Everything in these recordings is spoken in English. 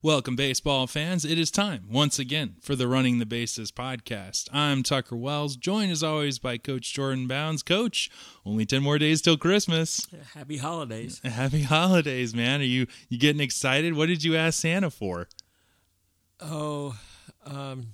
Welcome, baseball fans. It is time once again for the Running the Bases podcast. I'm Tucker Wells, joined as always by Coach Jordan Bounds. Coach, only 10 more days till Christmas. Happy holidays. Happy holidays, man. Are you you getting excited? What did you ask Santa for? Oh, um,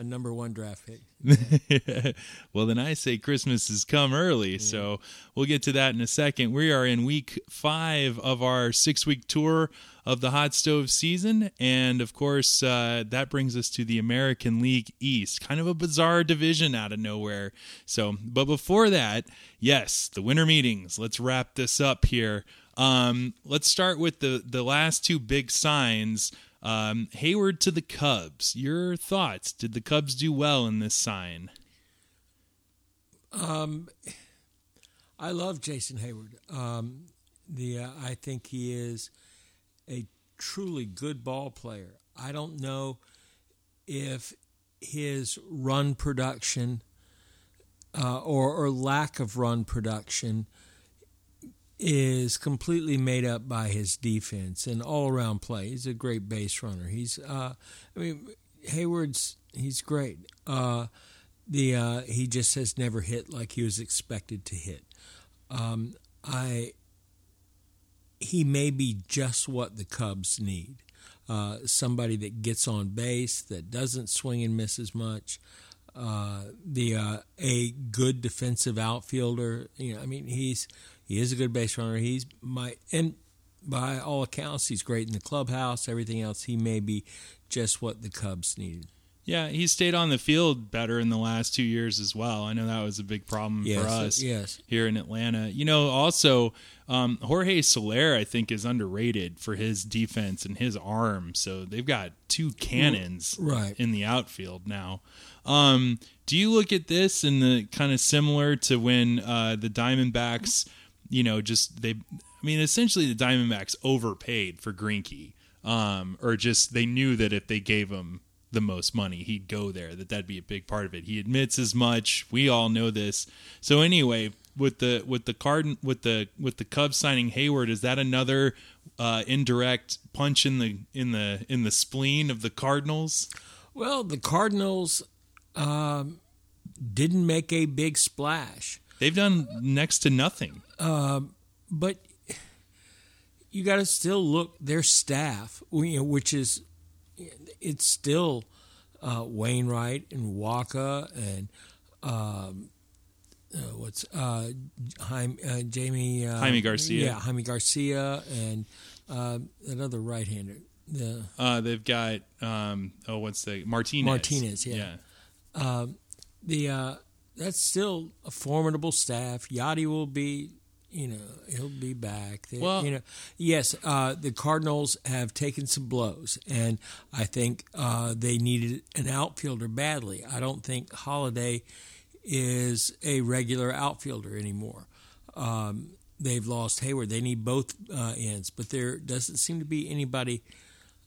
a number one draft pick. well, then I say Christmas has come early, yeah. so we'll get to that in a second. We are in week five of our six week tour of the hot stove season, and of course, uh, that brings us to the American League East, kind of a bizarre division out of nowhere. So, but before that, yes, the winter meetings. Let's wrap this up here. Um, let's start with the the last two big signs um, Heyward to the Cubs. Your thoughts? Did the Cubs do well in this sign? Um, I love Jason Heyward. Um, the uh, I think he is a truly good ball player. I don't know if his run production uh, or, or lack of run production is completely made up by his defense and all around play. He's a great base runner. He's, uh, I mean, Heyward's he's great. Uh, the uh, he just has never hit like he was expected to hit. Um, I he may be just what the Cubs need. Uh, somebody that gets on base, that doesn't swing and miss as much. Uh, the uh, a good defensive outfielder. You know, I mean, he's he is a good base runner. He's my and by all accounts, he's great in the clubhouse. Everything else, he may be just what the Cubs needed. Yeah, he stayed on the field better in the last two years as well. I know that was a big problem yes, for us yes. here in Atlanta. You know, also um, Jorge Soler, I think, is underrated for his defense and his arm. So they've got two cannons right. in the outfield now. Um, do you look at this in the kind of similar to when uh, the Diamondbacks? You know, just they. I mean, essentially, the Diamondbacks overpaid for Greinke, um, or just they knew that if they gave him the most money, he'd go there. That that'd be a big part of it. He admits as much. We all know this. So anyway, with the with the card with the with the Cubs signing Heyward, is that another uh, indirect punch in the in the in the spleen of the Cardinals? Well, the Cardinals um, didn't make a big splash. They've done next to nothing. Uh, but you got to still look their staff, which is it's still uh, Wainwright and Wacha and um, uh, what's uh, Jaime, uh, Jamie uh, Jaime Garcia, yeah, Jaime Garcia, and uh, another right-hander. The uh, they've got um, oh, what's the Martinez? Martinez, yeah. yeah. Um, the that's still a formidable staff. Yadi will be, you know, he'll be back. They, well, you know, yes, uh, the Cardinals have taken some blows, and I think uh, they needed an outfielder badly. I don't think Holliday is a regular outfielder anymore. Um, they've lost Heyward. They need both uh, ends, but there doesn't seem to be anybody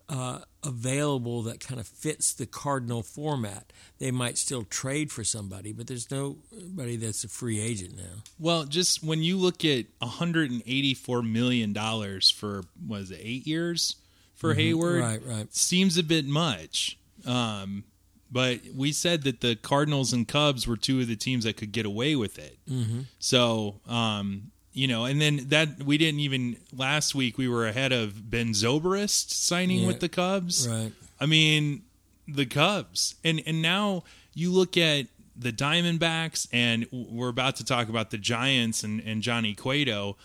uh, available that kind of fits the Cardinal format. They might still trade for somebody, but there's nobody that's a free agent now. Well, just when you look at 184 million dollars for was it eight years for mm-hmm. Heyward, right, right, seems a bit much. Um, but we said that the Cardinals and Cubs were two of the teams that could get away with it. Mm-hmm. So, um, you know, and then that we didn't even last week we were ahead of Ben Zobrist signing yeah, with the Cubs. Right. I mean, the Cubs, and and now you look at the Diamondbacks, and we're about to talk about the Giants and and Johnny Cueto.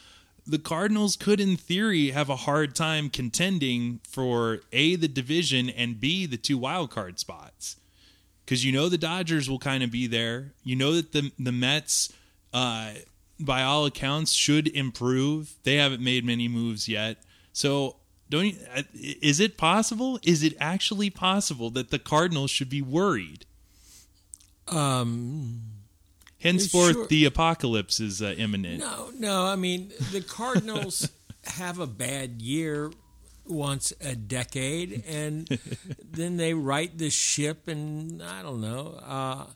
The Cardinals could, in theory, have a hard time contending for a the division and b the two wild card spots, because you know the Dodgers will kind of be there. You know that the the Mets. Uh, by all accounts, should improve. They haven't made many moves yet. So, don't you, uh, is it possible? Is it actually possible that the Cardinals should be worried? Um, henceforth, sure. the apocalypse is uh, imminent. No, no. I mean, the Cardinals have a bad year once a decade, and then they right the ship, and I don't know. Uh,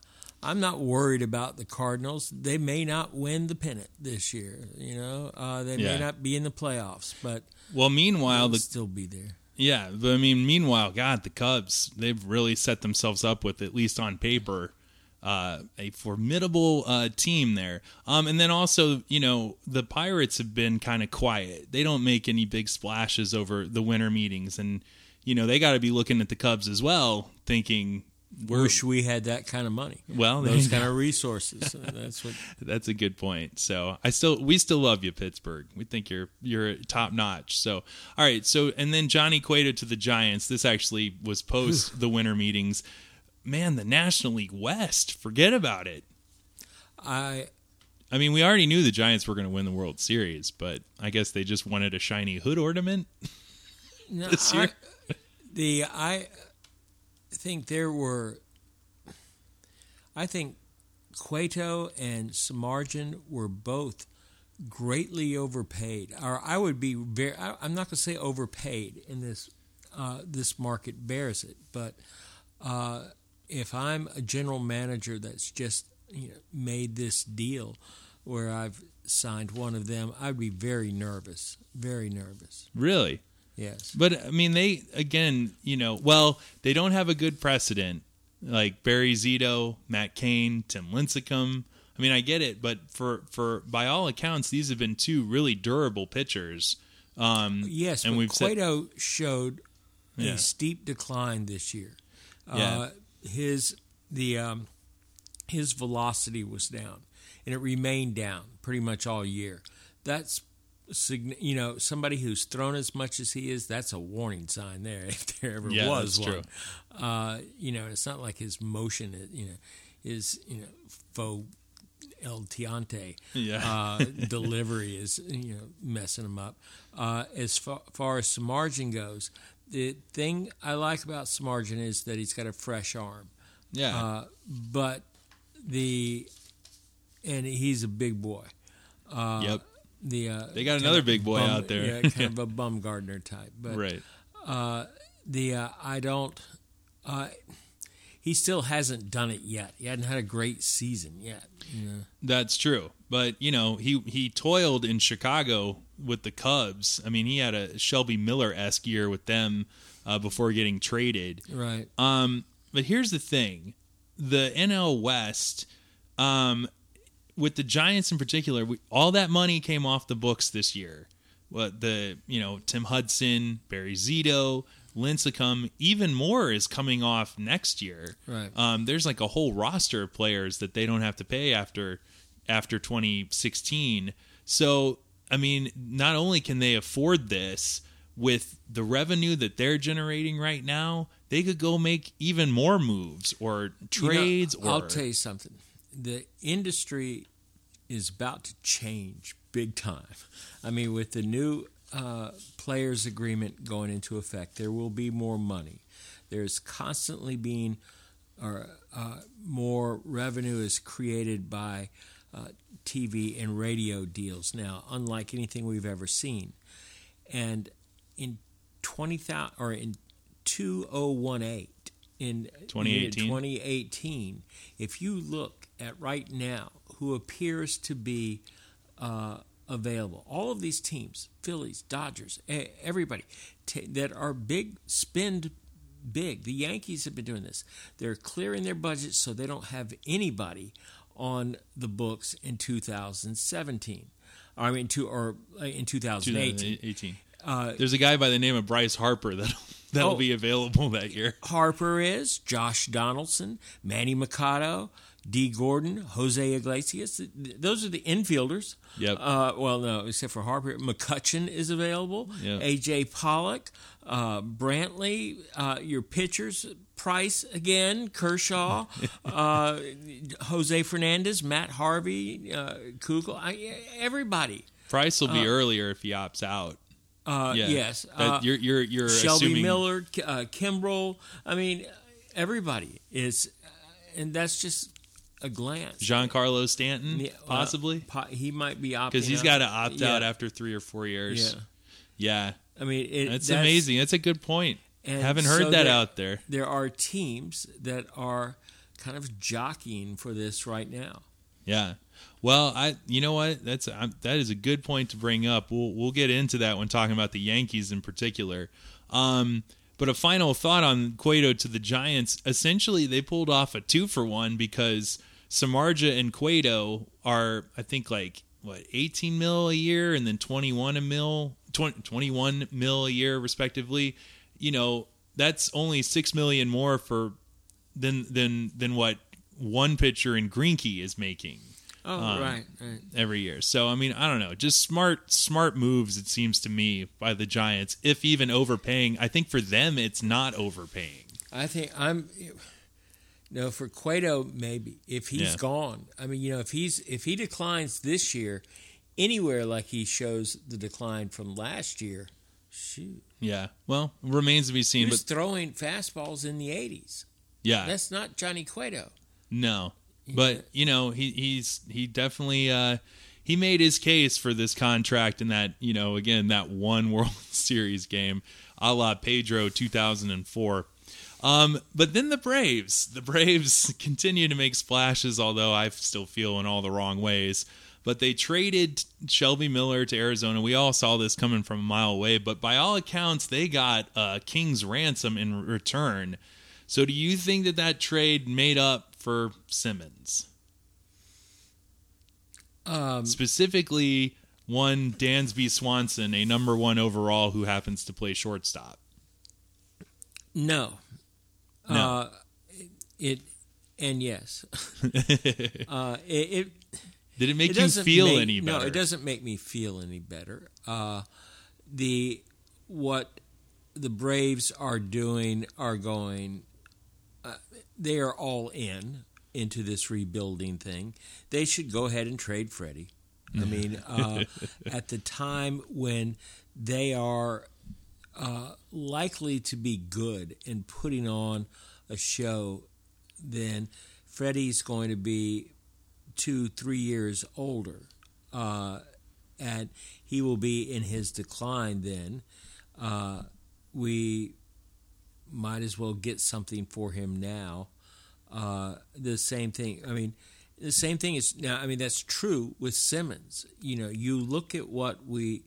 I'm not worried about the Cardinals. They may not win the pennant this year. You know, uh, they yeah. may not be in the playoffs, but well, meanwhile, the still be there. Yeah, but I mean, meanwhile, God, the Cubs, they've really set themselves up with, at least on paper, uh, a formidable uh, team there. Um, and then also, you know, the Pirates have been kind of quiet. They don't make any big splashes over the winter meetings. And, you know, they got to be looking at the Cubs as well, thinking, we're, Wish we had that kind of money. Well, those kind of resources. Uh, that's what. That's a good point. So I still we still love you, Pittsburgh. We think you're you're top notch. So all right. So and then Johnny Cueto to the Giants. This actually was post the winter meetings. Man, the National League West. Forget about it. I I mean, we already knew the Giants were going to win the World Series, but I guess they just wanted a shiny hood ornament. no, This year? I- the I think there were. I think Cueto and Samardzija were both greatly overpaid. Or I would be very. I, I'm not going to say overpaid in this. Uh, this market bears it, but uh, if I'm a general manager that's just you know, made this deal where I've signed one of them, I'd be very nervous. Very nervous. Really? Yes. But I mean, they again, you know, well, they don't have a good precedent like Barry Zito, Matt Cain, Tim Lincecum. I mean, I get it, but for for by all accounts, these have been two really durable pitchers. Um, Yes, and we've said- showed Yeah. a steep decline this year. Yeah. Uh, his the um, his velocity was down, and it remained down pretty much all year. That's you know somebody who's thrown as much as he is. That's a warning sign there if there ever Yeah, was that's one. true. Uh, you know, it's not like his motion, is, you know, is you know faux el tiante Yeah. uh, delivery is you know messing him up. Uh, as far, far as Samardzija goes, the thing I like about Samardzija is that he's got a fresh arm, yeah, uh, but the and he's a big boy. Uh, yep, The uh, They got another big boy bum- out there. yeah, kind of a Bumgarner type, but right. uh, the uh, I don't. Uh, he still hasn't done it yet. He hadn't had a great season yet. You know? That's true. But, you know, he he toiled in Chicago with the Cubs. I mean, he had a Shelby Miller-esque year with them uh, before getting traded. Right. Um, but here's the thing: the NL West, um, with the Giants in particular, we, all that money came off the books this year. What the you know Tim Hudson, Barry Zito, Lincecum, even more is coming off next year. Right. Um, there's like a whole roster of players that they don't have to pay after after 2016. So I mean, not only can they afford this with the revenue that they're generating right now, they could go make even more moves or trades. You know, or I'll tell you something. The industry is about to change big time. I mean, with the new uh, players' agreement going into effect, there will be more money. There's constantly being, or uh, more revenue is created by uh, TV and radio deals now, unlike anything we've ever seen. And in twenty thousand or in two oh one eight in 2018? 2018, if you look at right now who appears to be uh, available, all of these teams, Phillies, Dodgers, everybody t- that are big, spend big. The Yankees have been doing this. They're clearing their budgets so they don't have anybody on the books in 2017. I mean, two or uh, in 2018. 2018. Uh, There's a guy by the name of Bryce Harper that that'll Oh. be available that year. Harper is, Josh Donaldson, Manny Machado, Dee Gordon, Jose Iglesias. Those are the infielders. Yep. Uh, well, no, except for Harper. McCutchen is available. Yep. A.J. Pollock, uh, Brantley, uh, your pitchers, Price again, Kershaw, uh, Jose Fernandez, Matt Harvey, uh, Keuchel. I, everybody. Price will be earlier if he opts out. Uh, Yeah. Yes. Uh, you're you're you're Shelby assuming Miller, uh, Kimbrel. I mean, everybody is, uh, and that's just a glance. Giancarlo Stanton Yeah, uh, possibly po- he might be opting because he's got to opt out after three or four years. Yeah, Yeah, I mean, it, that's, amazing. That's a good point. Haven't heard so that there- out there. There are teams that are kind of jockeying for this right now. Yeah. Well, I you know what that's i that is a good point to bring up. We'll we'll get into that when talking about the Yankees in particular. Um, but a final thought on Cueto to the Giants. Essentially, they pulled off a two for one because Samardzija and Cueto are, I think, like what 18 mil a year and then 21 a mil 20, 21 mil a year respectively you know that's only 6 million more for than than than what one pitcher in Greinke is making Oh, Um, right, right. every year. So I mean, I don't know, just smart smart moves it seems to me by the Giants. If even overpaying, I think for them it's not overpaying. I think I'm. No, for Cueto, maybe if he's Yeah. gone. I mean, you know, if he's if he declines this year, anywhere like he shows the decline from last year, shoot, Yeah. Well, remains to be he seen, was but throwing fastballs in the eighties. yeah. That's not Johnny Cueto. No, but you know he he's he definitely uh, he made his case for this contract in that you know again that one World Series game, a la Pedro two thousand and four. Um, but then the Braves, the Braves continue to make splashes, although I still feel in all the wrong ways. But they traded Shelby Miller to Arizona. We all saw this coming from a mile away, but by all accounts, they got uh, King's ransom in return. So, do you think that that trade made up for Simmons? Um, Specifically, one Dansby Swanson, a number one overall who happens to play shortstop. no, No. Uh, it and yes, uh, it, it Did it make it you feel make- any better? No, it doesn't make me feel any better. Uh, the what the Braves are doing are going. They are all in into this rebuilding thing. They should go ahead and trade Freddie. I mean, uh, at the time when they are uh, likely to be good and putting on a show, then Freddie's going to be two, three years older, uh, and he will be in his decline. Then uh, we might as well get something for him now. Uh, the same thing. I mean, the same thing is now. I mean, that's true with Simmons. You know, you look at what we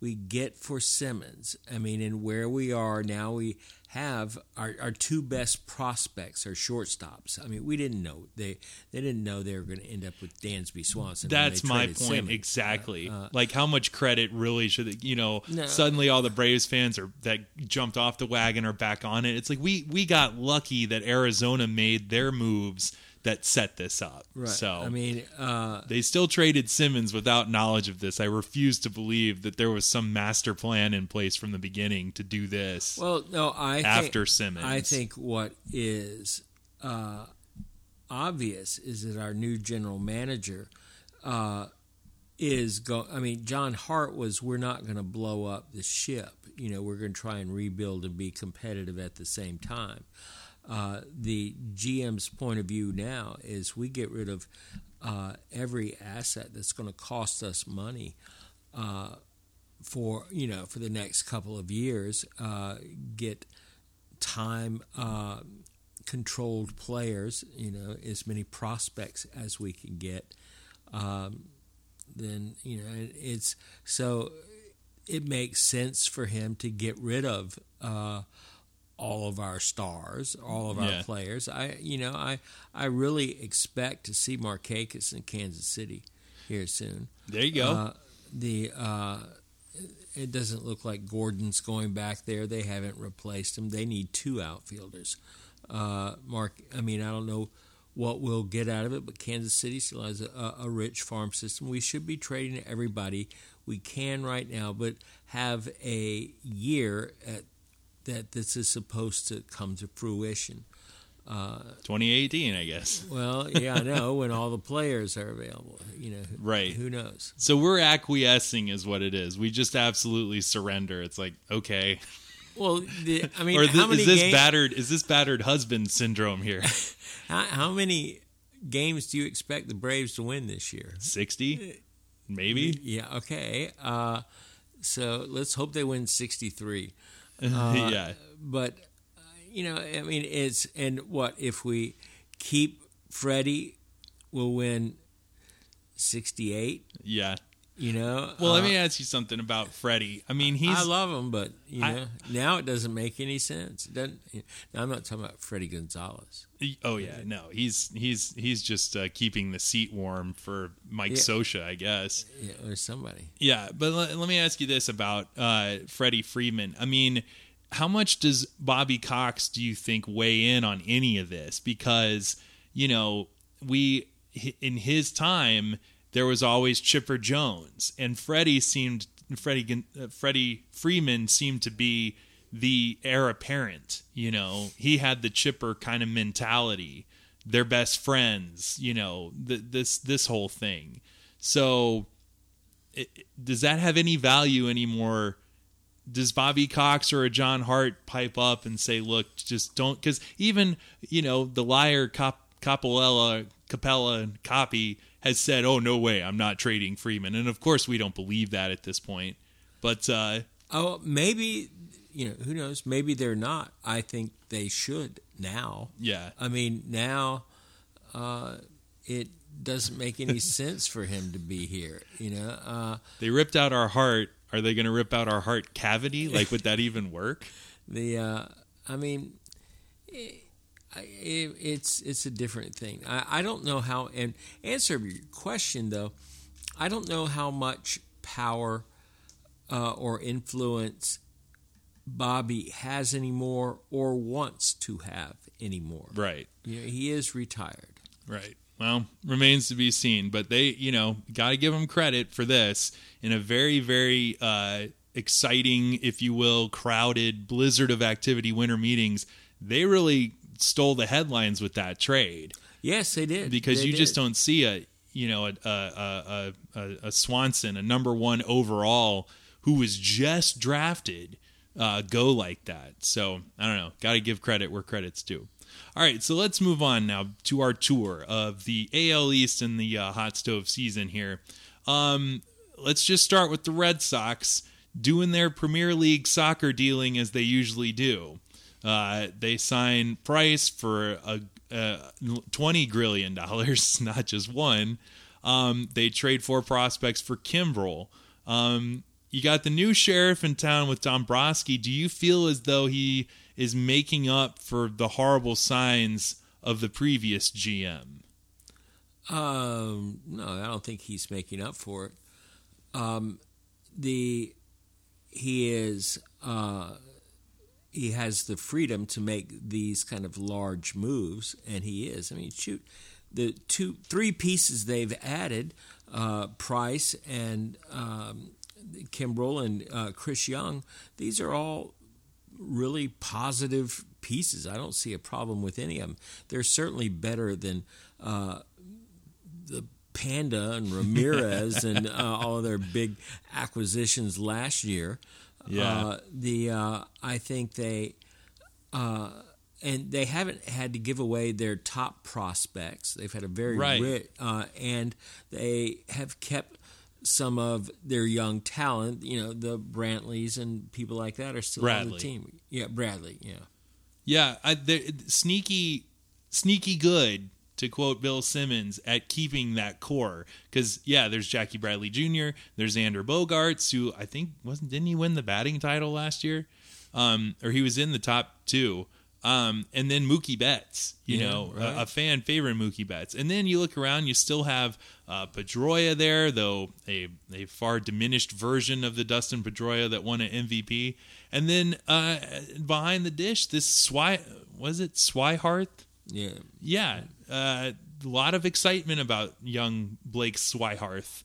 we get for Simmons. I mean, and where we are now, we have our, our two best prospects are shortstops. I mean, we didn't know they they didn't know they were going to end up with Dansby Swanson. That's they my point Simmons. exactly. Uh, like how much credit really should you know? No. Suddenly, all the Braves fans are that jumped off the wagon are back on it. It's like we we got lucky that Arizona made their moves that set this up. Right. So I mean, uh, they still traded Simmons without knowledge of this. I refuse to believe that there was some master plan in place from the beginning to do this. well, no, I After think, Simmons. I think what is uh, obvious is that our new general manager uh, is going. I mean, John Hart was. We're not going to blow up the ship. You know, we're going to try and rebuild and be competitive at the same time. Uh, the GM's point of view now is we get rid of uh, every asset that's going to cost us money uh, for you know for the next couple of years. Uh, get time uh, controlled players. You know, as many prospects as we can get. Um, then you know it's so it makes sense for him to get rid of uh, all of our stars, all of our Yeah. players. I you know I I really expect to see Markakis in Kansas City here soon. there you go. Uh, the uh, it doesn't look like Gordon's going back there. They haven't replaced him. They need two outfielders. Uh, Mark, I mean, I don't know what we'll get out of it, but Kansas City still has a, a rich farm system. We should be trading everybody we can right now, but have a year at, that this is supposed to come to fruition. 2018, I guess. Well, yeah, I know when all the players are available. You know, who- Right. Who knows? So we're acquiescing, is what it is. We just absolutely surrender. It's like okay, Well, the, I mean, or how many is this games? battered? Is this battered husband syndrome here? How, how many games do you expect the Braves to win this year? Sixty, maybe. Yeah, okay. Uh, so let's hope they win 63. yeah, But, uh, you know, I mean, it's, and what, if we keep Freddie, we'll win 68. yeah. You know. Well, let Uh, me ask you something about Freddie. I mean, he's I love him, but you I- know now it doesn't make any sense. It doesn't. Now, I'm not talking about Fredi Gonzalez. Oh yeah, no, he's he's he's just uh, keeping the seat warm for Mike Yeah. Scioscia, I guess. Yeah, or somebody. Yeah, but let, let me ask you this about uh, Freddie Freeman. I mean, how much does Bobby Cox do you think weigh in on any of this? Because you know we in his time there was always Chipper Jones, and Freddie seemed Freddie uh, Freddie Freeman seemed to be the heir apparent. You know, he had the Chipper kind of mentality. They're best friends. You know, th- this this whole thing. So it, does that have any value anymore? Does Bobby Cox or a John Hart pipe up and say, "Look, just don't"? Because even you know the liar Cap- Capella, Capella, and Copy has said, "Oh no way, I'm not trading Freeman," and of course we don't believe that at this point. But uh, Oh, maybe you know who knows? Maybe they're not. I think they should now. yeah, I mean, now uh, it doesn't make any sense for him to be here. You know, uh, they ripped out our heart. Are they going to rip out our heart cavity? Like, would that even work? the uh, I mean, it, it, it's it's a different thing. I, I don't know how. And answer your question though, I don't know how much power uh, or influence Bobby has anymore or wants to have anymore. Right. You know, he is retired. Right. Well, remains to be seen, but they, you know, got to give them credit for this in a very, very uh, exciting, if you will, crowded blizzard of activity winter meetings. They really stole the headlines with that trade Yes, they did because They you just don't see a, you know, a a, a, a, a Swanson, a number one overall, who was just drafted, uh, go like that. So I don't know. Got to give credit where credit's due. All right, so let's move on now to our tour of the AL East and the uh, hot stove season here. Um, let's just start with the Red Sox doing their Premier League soccer dealing as they usually do. Uh, they sign Price for a, a twenty grillion dollars, not just one. Um, they trade four prospects for Kimbrel. Um, you got the new sheriff in town with Dombrowski. Do you feel as though he is making up for the horrible signs of the previous GM? Um, no, I don't think he's making up for it. Um, the he is uh, he has the freedom to make these kind of large moves, and he is. I mean, shoot, the two three pieces they've added, uh, Price and um, Kimbrel and uh, Chris Young. These are all really positive pieces. I don't see a problem with any of them. They're certainly better than uh, the Panda and Ramirez and uh, all of their big acquisitions last year. Yeah. Uh, the uh, I think they uh, and they haven't had to give away their top prospects. They've had a very Right. rich, uh, and they have kept some of their young talent. You know, the Brantleys and people like that are still on the team. Yeah, Bradley. Yeah. Yeah, I, sneaky, sneaky good to quote Bill Simmons at keeping that core. Because yeah, there's Jackie Bradley Jr., there's Andrew Bogaerts, who I think wasn't didn't he win the batting title last year, um, or he was in the top two. Um, and then Mookie Betts, you Yeah, know, right. a, a fan favorite Mookie Betts. And then you look around, you still have uh, Pedroia there, though a, a far diminished version of the Dustin Pedroia that won an MVP. And then uh, behind the dish, this Swy, was it Swihart? Yeah. Yeah, uh, a lot of excitement about young Blake Swihart,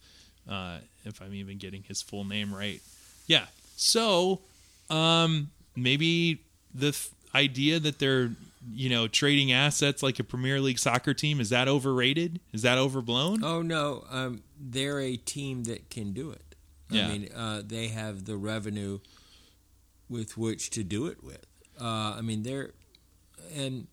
uh, if I'm even getting his full name right. Yeah, so um, maybe the f- idea that they're you know trading assets like a Premier League soccer team is that overrated? Is that overblown? Oh no, um, they're a team that can do it. Yeah. I mean, uh, they have the revenue with which to do it with. Uh, I mean, they're and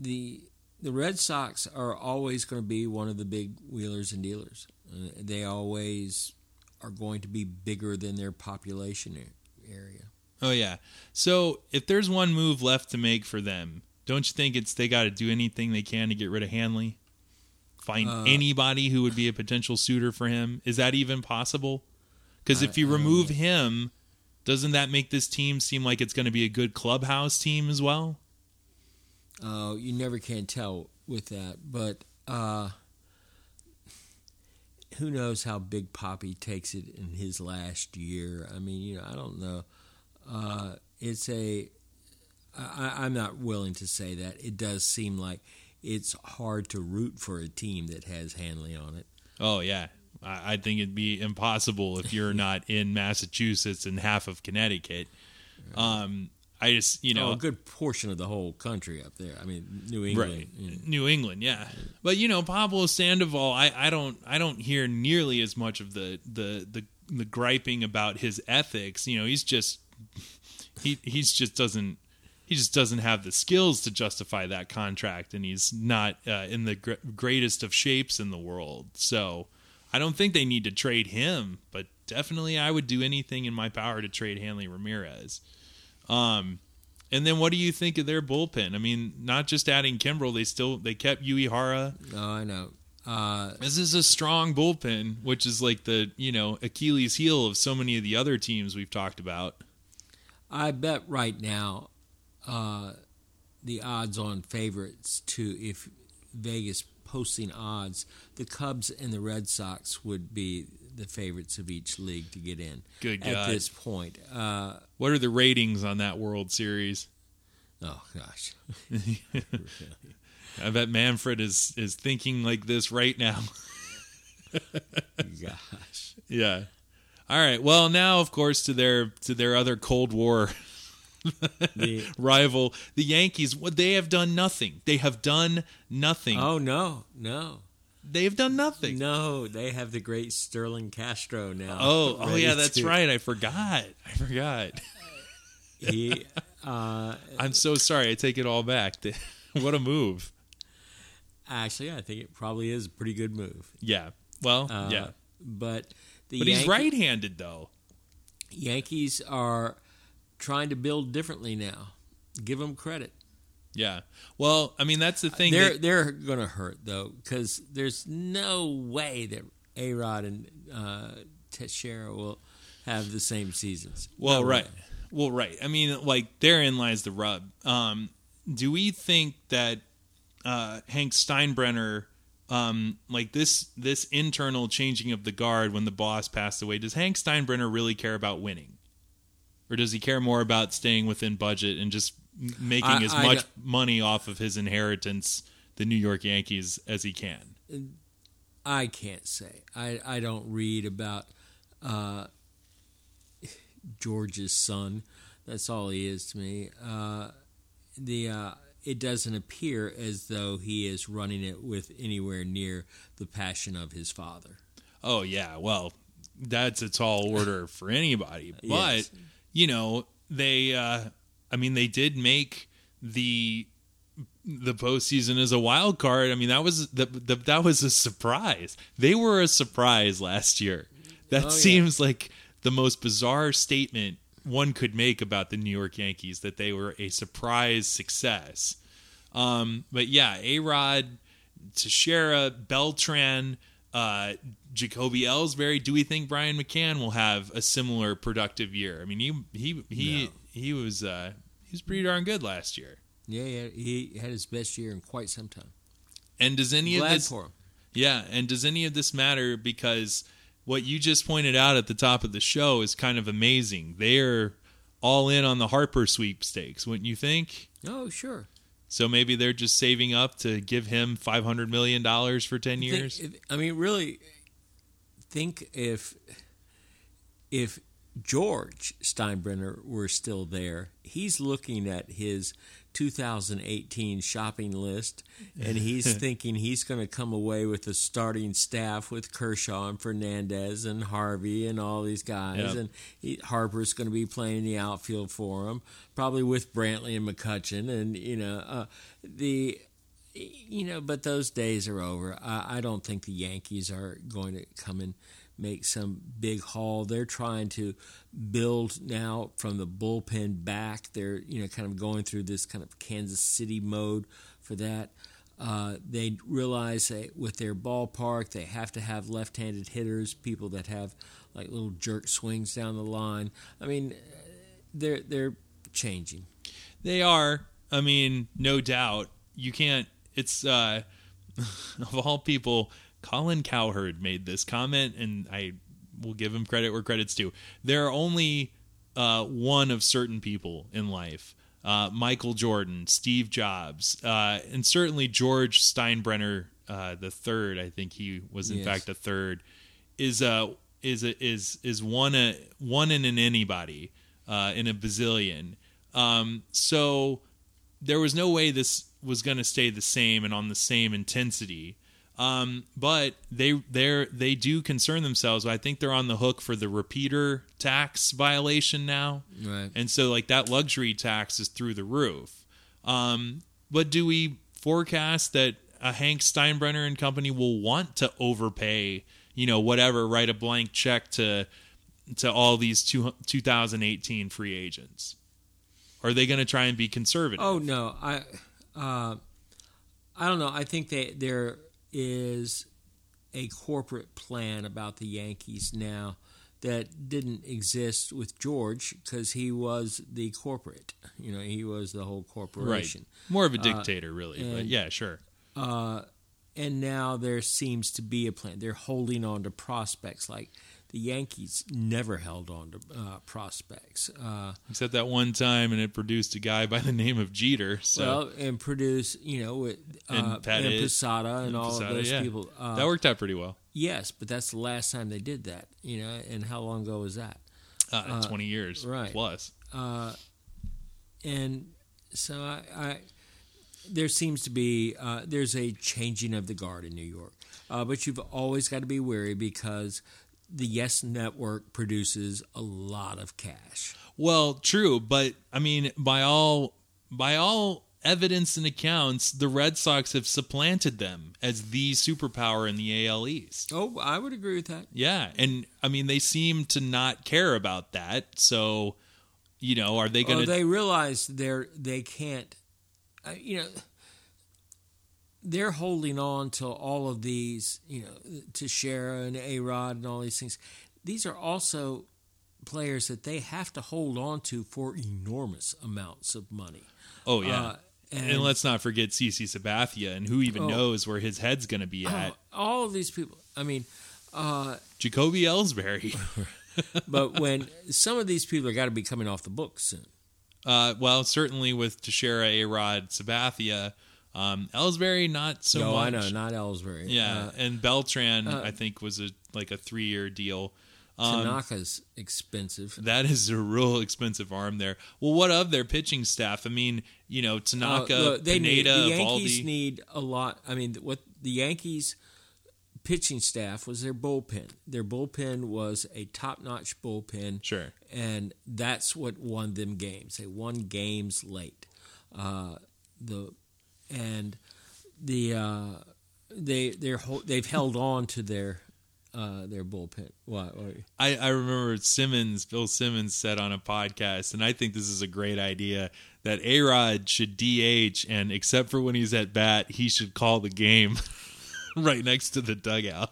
the the Red Sox are always going to be one of the big wheelers and dealers. Uh, they always are going to be bigger than their population area. Oh yeah. So if there's one move left to make for them, don't you think it's they got to do anything they can to get rid of Hanley? find Uh, anybody who would be a potential suitor for him? Is that even possible? Because if you remove him, doesn't that make this team seem like it's going to be a good clubhouse team as well? Uh, you never can tell with that, but uh, who knows how Big Poppy takes it in his last year? I mean, you know, I don't know. Uh, it's a. I, I'm not willing to say that. It does seem like it's hard to root for a team that has Hanley on it. Oh yeah, I, I think it'd be impossible if you're not in Massachusetts and half of Connecticut. Um, I just you know oh, a good portion of the whole country up there. I mean, New England. right you know. New England, yeah. But you know Pablo Sandoval, I, I don't I don't hear nearly as much of the the the the griping about his ethics. You know, he's just he he's just doesn't he just doesn't have the skills to justify that contract, and he's not uh, in the gr- greatest of shapes in the world. So I don't think they need to trade him, but definitely I would do anything in my power to trade Hanley Ramirez. Um, and then what do you think of their bullpen? I mean, not just adding Kimbrel, they still they kept Uehara. Oh, I know. Uh, This is a strong bullpen, which is like the you know Achilles heel of so many of the other teams we've talked about. I bet right now uh, the odds on favorites to if Vegas posting odds, the Cubs and the Red Sox would be the favorites of each league to get in. Good God. at this point. Uh, What are the ratings on that World Series? oh gosh, I bet Manfred is is thinking like this right now. gosh. yeah. All right. Well, now of course to their to their other Cold War The, rival, the Yankees. What they have done nothing. They have done nothing. oh no, no, They have done nothing. no! They have the great Starlin Castro now. Oh, oh yeah, that's to- right. I forgot. I forgot. He, uh, I'm so sorry. I take it all back. what a move. actually, I think it probably is a pretty good move. Yeah. Well, Uh, yeah. but the But he's right-handed though. Yankees are trying to build differently now. Give them credit. Yeah. Well, I mean that's the thing. They're that- they're going to hurt though because there's no way that A Rod and uh, Teixeira will have the same seasons. well, No right. way. Well, right. I mean, like therein lies the rub. Um, do we think that uh, Hank Steinbrenner, um, like this this internal changing of the guard when the boss passed away, does Hank Steinbrenner really care about winning, or does he care more about staying within budget and just making I- as I much money off of his inheritance, the New York Yankees, as he can? I can't say. I I don't read about uh, George's son. That's all he is to me. Uh, the uh, it doesn't appear as though he is running it with anywhere near the passion of his father. Oh yeah, well, that's a tall order for anybody. But Yes. you know, they uh I mean they did make the the postseason as a wild card. I mean that was the, the that was a surprise. They were a surprise last year. That Oh, yeah. seems like the most bizarre statement one could make about the New York Yankees that they were a surprise success. Um, but yeah, A Rod, Teixeira, Beltran, uh, Jacoby Ellsbury. Do we think Brian McCann will have a similar productive year? I mean, he he he No. He was uh, he was pretty darn good last year. Yeah, yeah, he had his best year in quite some time. And does any of Glad this for him. Yeah, and does any of this matter because what you just pointed out at the top of the show is kind of amazing. They're all in on the Harper sweepstakes, wouldn't you think? Oh, sure. So maybe they're just saving up to give him five hundred million dollars for ten Think- years. I mean, really, think if if George Steinbrenner were still there, he's looking at his 2018 shopping list, and he's thinking he's going to come away with a starting staff with Kershaw and Fernandez and Harvey and all these guys, Yep. and he, Harper's going to be playing in the outfield for him, probably with Brantley and McCutchen, and you know uh, the you know, but those days are over. I, I don't think the Yankees are going to come and make some big haul. They're trying to build now from the bullpen back. They're you know kind of going through this kind of Kansas City mode for that. Uh, they realize that with their ballpark, they have to have left-handed hitters, people that have like little jerk swings down the line. I mean, they're they're changing. They are. I mean, no doubt. You can't. It's uh, of all people, Colin Cowherd made this comment, and I will give him credit where credit's due. There are only uh, one of certain people in life. Uh, Michael Jordan, Steve Jobs, uh, and certainly George Steinbrenner uh, the third. I think he was in Yes. fact a third. Is a is a, is is one a one in an anybody uh, in a bazillion. Um, so there was no way this was going to stay the same and on the same intensity. Um, but they they they do concern themselves. I think they're on the hook for the repeater tax violation now, Right. and so like that luxury tax is through the roof. Um, but do we forecast that a Hank Steinbrenner and company will want to overpay? You know, whatever, write a blank check to to all these two, 2018 free agents. Are they going to try and be conservative? Oh no, I uh, I don't know. I think that there is a corporate plan about the Yankees now that didn't exist with George because he was the corporate. You know, he was the whole corporation. right. More of a dictator, really. But yeah, sure. Uh, and now there seems to be a plan. They're holding on to prospects like the Yankees never held on to uh, prospects. Uh, Except that one time, and it produced a guy by the name of Jeter. So well, and produce, you know, with uh, And and, Posada and, all Posada, of those yeah. people. Uh, that worked out pretty well. yes, but that's the last time they did that. You know, and how long ago was that? Uh, 20 years right. plus. Uh, and so I, I there seems to be uh, there's a changing of the guard in New York, uh, but you've always got to be wary because the Yes Network produces a lot of cash. Well, true, but I mean, by all by all evidence and accounts, the Red Sox have supplanted them as the superpower in the AL East. Oh, I would agree with that. Yeah, and I mean, they seem to not care about that. So, you know, are they going Well, to? they realize they're they can't, uh, you know, they're holding on to all of these, you know, Teixeira and A Rod and all these things. These are also players that they have to hold on to for enormous amounts of money. oh yeah, Uh, and, and- let's not forget CC Sabathia, and who even Oh. knows where his head's going to be at? Oh, all of these people. I mean, uh, Jacoby Ellsbury. but when some of these people are got to be coming off the books soon. Uh, well, certainly with Teixeira, A Rod, Sabathia, um, Ellsbury not so no, much. I know, not Ellsbury. Yeah, Uh, and Beltran, I think, was a like a three year deal. Um, Tanaka's expensive. that is a real expensive arm there. Well, what of their pitching staff? I mean, you know, Tanaka, Uh, look, they need, Pineda, the Yankees Eovaldi. need a lot. I mean, what the Yankees pitching staff was their bullpen. Their bullpen was a top-notch bullpen, Sure. and that's what won them games. They won games late. Uh, the and the uh, they they're they've held on to their uh, their bullpen. What- I, I remember Simmons, Bill Simmons said on a podcast, and I think this is a great idea that A Rod should DH, and except for when he's at bat, he should call the game right next to the dugout.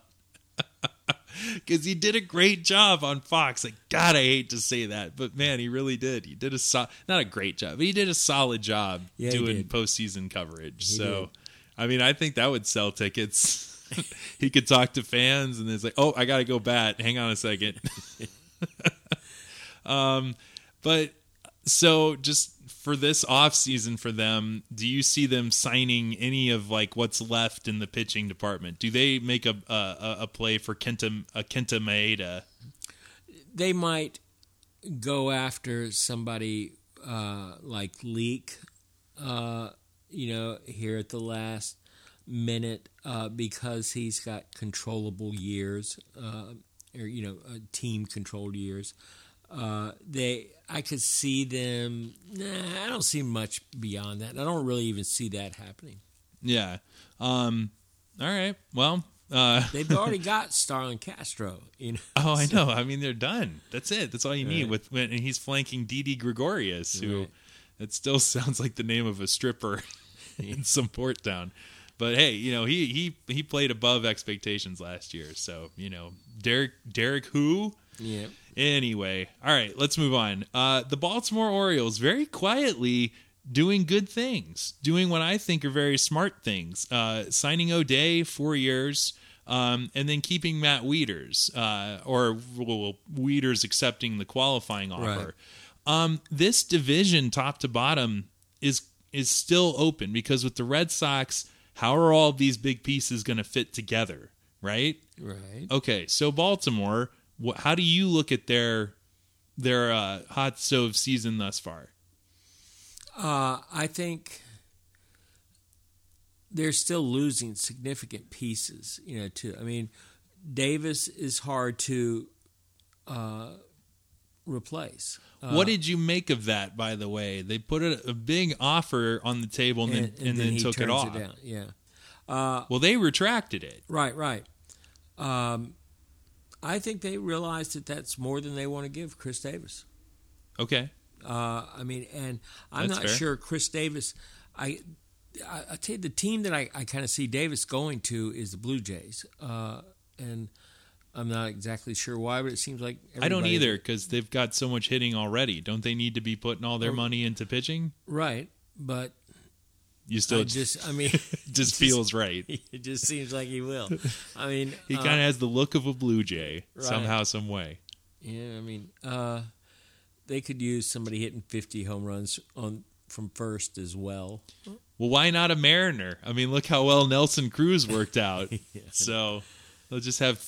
Because he did a great job on Fox. Like, God, I hate to say that, but man, he really did. He did a so- not a great job, but he did a solid job Yeah, doing postseason coverage. so, did. I mean, I think that would sell tickets. he could talk to fans, and it's like, oh, I got to go bat. Hang on a second. um, but so just for this off season for them, do you see them signing any of like what's left in the pitching department? Do they make a a, a play for Kenta a Kenta Maeda? they might go after somebody uh, like Leake, uh, you know, here at the last minute uh, because he's got controllable years, uh, or you know, uh, team controlled years. Uh, they, I could see them. Nah, I don't see much beyond that. I don't really even see that happening. Yeah. Um. All right. Well. Uh, They've already got Starlin Castro. You know. oh, I know. I mean, they're done. That's it. That's all you need. Right. With when and he's flanking Didi Gregorius, who Right. it still sounds like the name of a stripper in some port town. But hey, you know he he he played above expectations last year. So you know Derek Derek who. Yeah. Anyway, all right, let's move on. Uh, the Baltimore Orioles very quietly doing good things, doing what I think are very smart things. Uh, signing O'Day four years, um, and then keeping Matt Wieters, uh, or well, Wieters accepting the qualifying offer. Right. Um, this division, top to bottom, is is still open because with the Red Sox, how are all these big pieces going to fit together? Right. Right. Okay, so Baltimore, wh- how do you look at their their uh, hot stove season thus far? Uh, I think they're still losing significant pieces. You know, too. I mean, Davis is hard to uh, replace. Uh, what did you make of that? By the way, they put a, a big offer on the table and, then, and then he took it off. down. Yeah. Uh, Well, they retracted it. right. Right. Um, I think they realize that that's more than they want to give Chris Davis. Okay, Uh, I mean, and I'm That's not fair. sure Chris Davis. I, I, I tell you, the team that I, I kind of see Davis going to is the Blue Jays, uh, and I'm not exactly sure why, but it seems like I don't either because they've got so much hitting already. Don't they need to be putting all their money into pitching? Right, but You still I just, I mean, just feels right. it just seems like he will. I mean, He uh, kind of has the look of a blue jay Right. somehow, some way. yeah. I mean, uh, they could use somebody hitting 50 home runs on from first as well. Well, why not a Mariner? I mean, look how well Nelson Cruz worked out. So they'll just have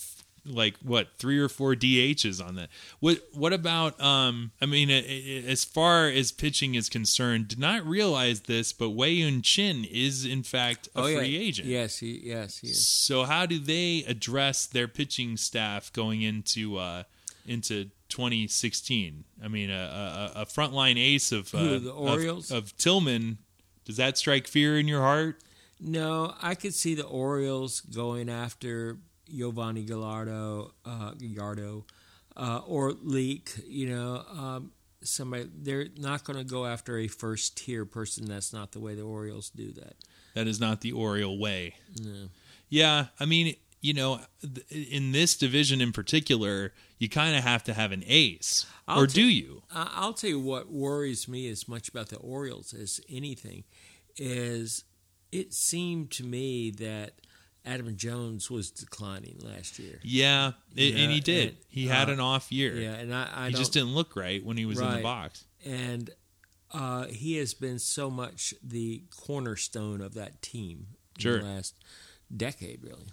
like what three or four DHs on that. What what about? Um, I mean, as far as pitching is concerned, did not realize this, but Wei-Yin Chen is in fact a oh free yeah, agent. Yes, he, yes, he is. So how do they address their pitching staff going into uh, into 2016? I mean, a, a, a frontline ace of, uh, Who, the of- Orioles? of Tillman. Does that strike fear in your heart? No, I could see the Orioles going after Yovani Gallardo, uh, Gallardo, uh, or Leake. You know, um, somebody. They're not going to go after a first tier person. That's not the way the Orioles do that. That is not the Oriole way. No. Yeah, I mean, you know, in this division in particular, you kind of have to have an ace, I'll or t- do you? I'll tell you what worries me as much about the Orioles as anything is it seemed to me that Adam Jones was declining last year. Yeah, it, and he did. and, he had uh, an off year. Yeah, and I, I he just didn't look right when he was in the box. and uh, he has been so much the cornerstone of that team Sure. in the last decade, really.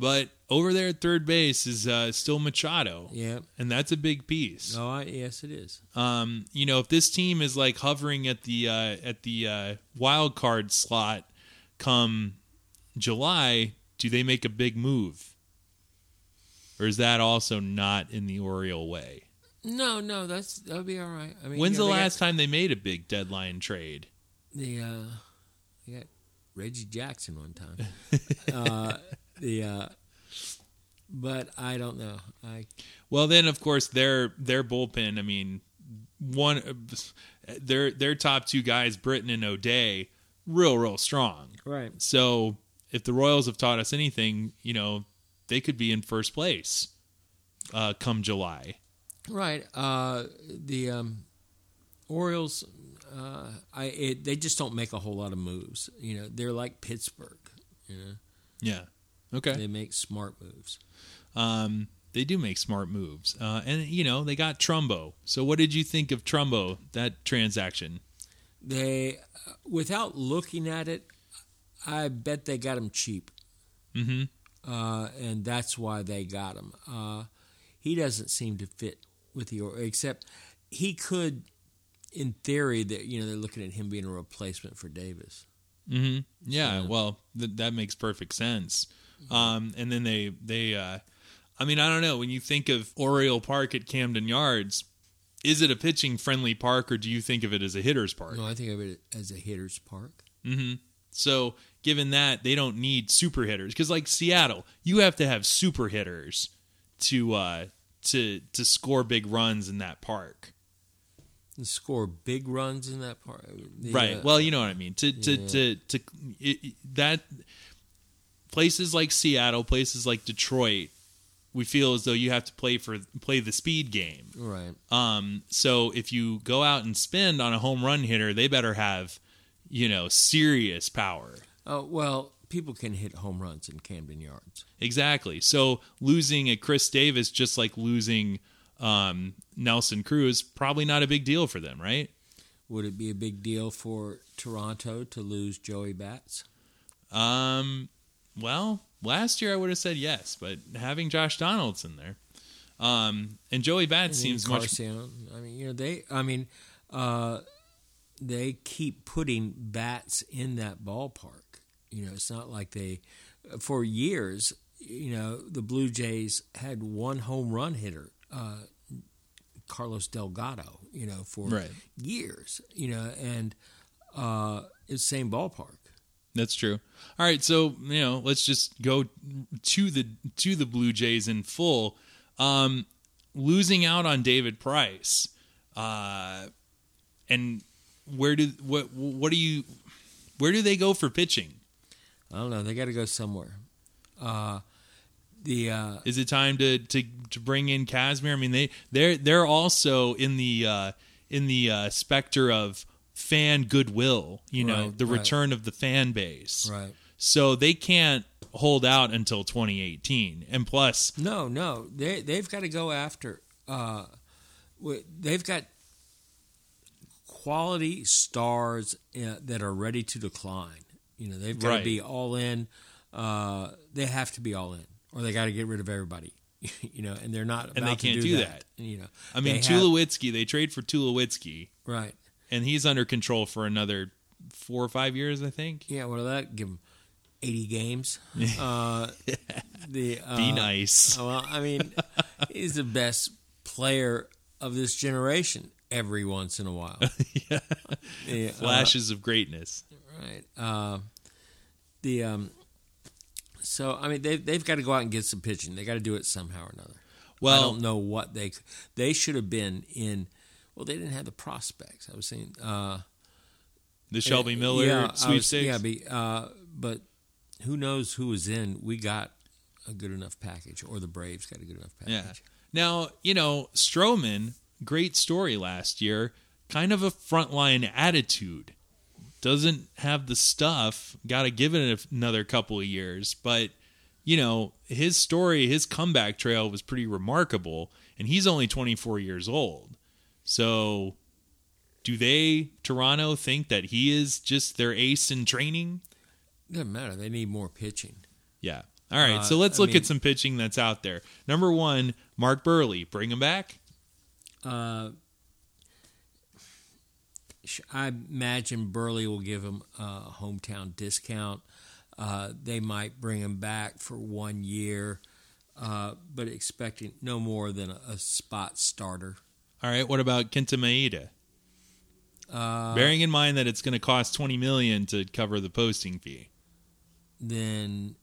But over there at third base is uh, still Machado, Yeah. and that's a big piece. No, I, yes, it is. Um, you know, if this team is like hovering at the uh, at the uh, wild card slot come July, do they make a big move, or is that also not in the Oriole way? No, no, that's that'll be all right. I mean, When's you know, the they got last time they made a big deadline trade? the uh, they got Reggie Jackson one time. uh, the uh, but I don't know. I Well, then of course their their bullpen. I mean, one their their top two guys, Britton and O'Day, real real strong. right. So if the Royals have taught us anything, you know, they could be in first place uh, come July. Right. Uh, the um, Orioles, uh, I it, they just don't make a whole lot of moves. You know, they're like Pittsburgh. You know, Yeah. Okay. they make smart moves. Um, they do make smart moves, uh, and you know they got Trumbo. So what did you think of Trumbo that transaction? They, uh, without looking at it, I bet they got him cheap, hmm uh, and that's why they got him. Uh, he doesn't seem to fit with the Or- except he could, in theory, that you know they're looking at him being a replacement for Davis. hmm Yeah. So- Well, th- that makes perfect sense. Um, and then they they, uh, I mean, I don't know. When you think of Oriole Park at Camden Yards, is it a pitching friendly park, or do you think of it as a hitter's park? No, I think of it as a hitter's park. hmm So, given that they don't need super hitters, because like Seattle, you have to have super hitters to uh, to to score big runs in that park, and score big runs in that part. The, right? well, you know what I mean. To to Yeah. to to it, it- that places like Seattle, places like Detroit, we feel as though you have to play for play the speed game. Right. Um, so if you go out and spend on a home run hitter, they better have, you know, serious power. Oh well, people can hit home runs in Camden Yards. Exactly. So losing a Chris Davis, just like losing um, Nelson Cruz, probably not a big deal for them, right? Would it be a big deal for Toronto to lose Joey Bats? Um, well, last year I would have said yes, but having Josh Donaldson there, um, and Joey Bats And seems much. Carcion. I mean, you know, they. I mean, uh, they keep putting bats in that ballpark. You know, it's not like they. For years, you know, the Blue Jays had one home run hitter, uh, Carlos Delgado. You know, for Right. years. You know, and uh, it's the same ballpark. That's true. All right, so you know, let's just go to the to the Blue Jays in full. Um, losing out on David Price, uh, and where do what what do you where do they go for pitching? I don't know. They got to go somewhere. Uh, the uh, Is it time to to, to bring in Kazmir? I mean, they they're they're also in the uh, in the uh, specter of fan goodwill. You know, Right, the right. return of the fan base. right. So they can't hold out until 2018. And plus, No, no, they they've got to go after. Uh, they've got quality stars uh, that are ready to decline. You know, they've got Right. to be all in. Uh, they have to be all in, or they got to get rid of everybody. you know, and they're not. And they to can't do, do that. You know, I mean, they have- Tulowitzki, they trade for Tulowitzki, right? and he's under control for another four or five years, I think. Yeah, what are that give him? Eighty games. uh, the uh, Be nice. Well, I mean, he's the best player of this generation every once in a while. yeah. The, uh, Flashes of greatness. right. Uh, the um, so I mean they they've got to go out and get some pitching. They got to do it somehow or another. Well, I don't know what they they should have been in. Well, they didn't have the prospects. I was saying uh, the Shelby Miller yeah, I was- sweepstakes. yeah, uh, but who knows who was in? We got a good enough package, or the Braves got a good enough package. Yeah. Now, you know, Stroman, great story last year, kind of a frontline attitude. Doesn't have the stuff, got to give it another couple of years. But, you know, his story, his comeback trail was pretty remarkable. And he's only 24 years old. So, do they, Toronto, think that he is just their ace in training? Doesn't matter. They need more pitching. Yeah. All right. Uh, so let's I look mean- at some pitching that's out there. Number one, Mark Buehrle. Bring him back. Uh, I imagine Buehrle will give him a hometown discount. Uh, they might bring him back for one year, uh, but expecting no more than a, a spot starter. All right. What about Kenta Maeda? Uh, Bearing in mind that it's going to cost twenty million to cover the posting fee. then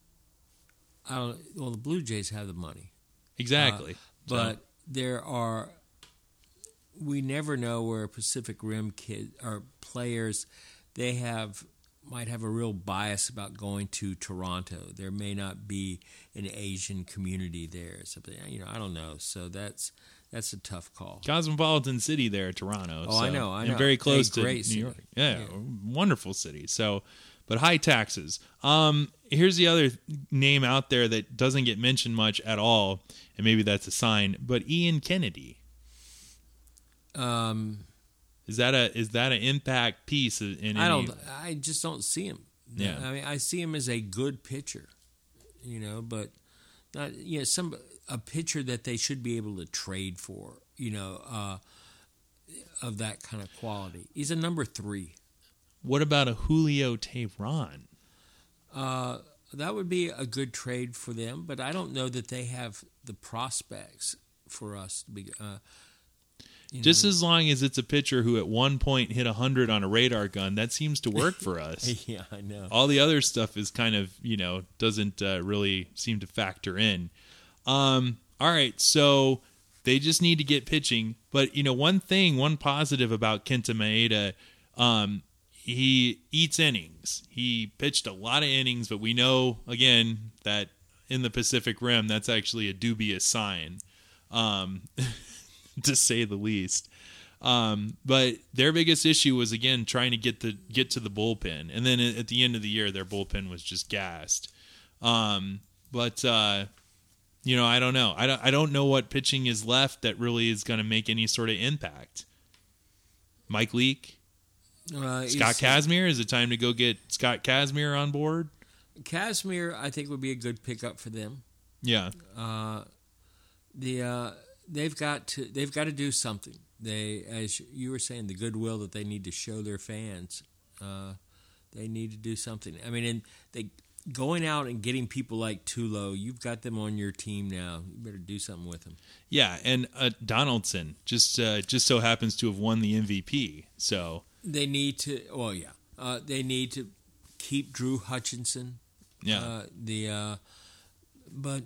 I don't. Well, the Blue Jays have the money, Exactly. So- but there are. We never know where Pacific Rim kid or players. They have might have a real bias about going to Toronto. There may not be an Asian community there. Something you know. I don't know. So that's that's a tough call. cosmopolitan city there, Toronto. Oh, I know, I and know. very close to great New city. York. Yeah, Yeah. wonderful city. So, but high taxes. Um, here's the other name out there that doesn't get mentioned much at all, and maybe that's a sign. But Ian Kennedy Um, is that a is that an impact piece in? Any, I don't. I just don't see him. Yeah. I mean, I see him as a good pitcher, you know, but not you know some a pitcher that they should be able to trade for, you know, uh, of that kind of quality. He's a number three. What about a Julio Teheran? Uh, that would be a good trade for them, but I don't know that they have the prospects for us to be. Uh, you Just know. as long as it's a pitcher who at one point hit 100 on a radar gun, that seems to work for us. yeah, I know. All the other stuff is kind of, you know, doesn't uh, really seem to factor in. Um, all right, so they just need to get pitching. But, you know, one thing, one positive about Kenta Maeda, um, he eats innings. He pitched a lot of innings, but we know again that in the Pacific Rim, that's actually a dubious sign, um, to say the least. Um, but their biggest issue was again trying to get the get to the bullpen, and then at the end of the year, their bullpen was just gassed. Um, but uh, you know, I don't know. I don't. I don't know what pitching is left that really is going to make any sort of impact. Mike Leake, Uh, Scott Kazmir. Is it time to go get Scott Kazmir on board? Kazmir, I think would be a good pickup for them. Yeah, Uh, the uh, they've got to they've got to do something. They, as you were saying, the goodwill that they need to show their fans. Uh, they need to do something. I mean, and they going out and getting people like Tulo. You've got them on your team now. You better do something with them. yeah. And uh, Donaldson just uh, just so happens to have won the MVP. So They need to. Well, yeah, uh, they need to keep Drew Hutchinson. yeah, Uh, the uh, but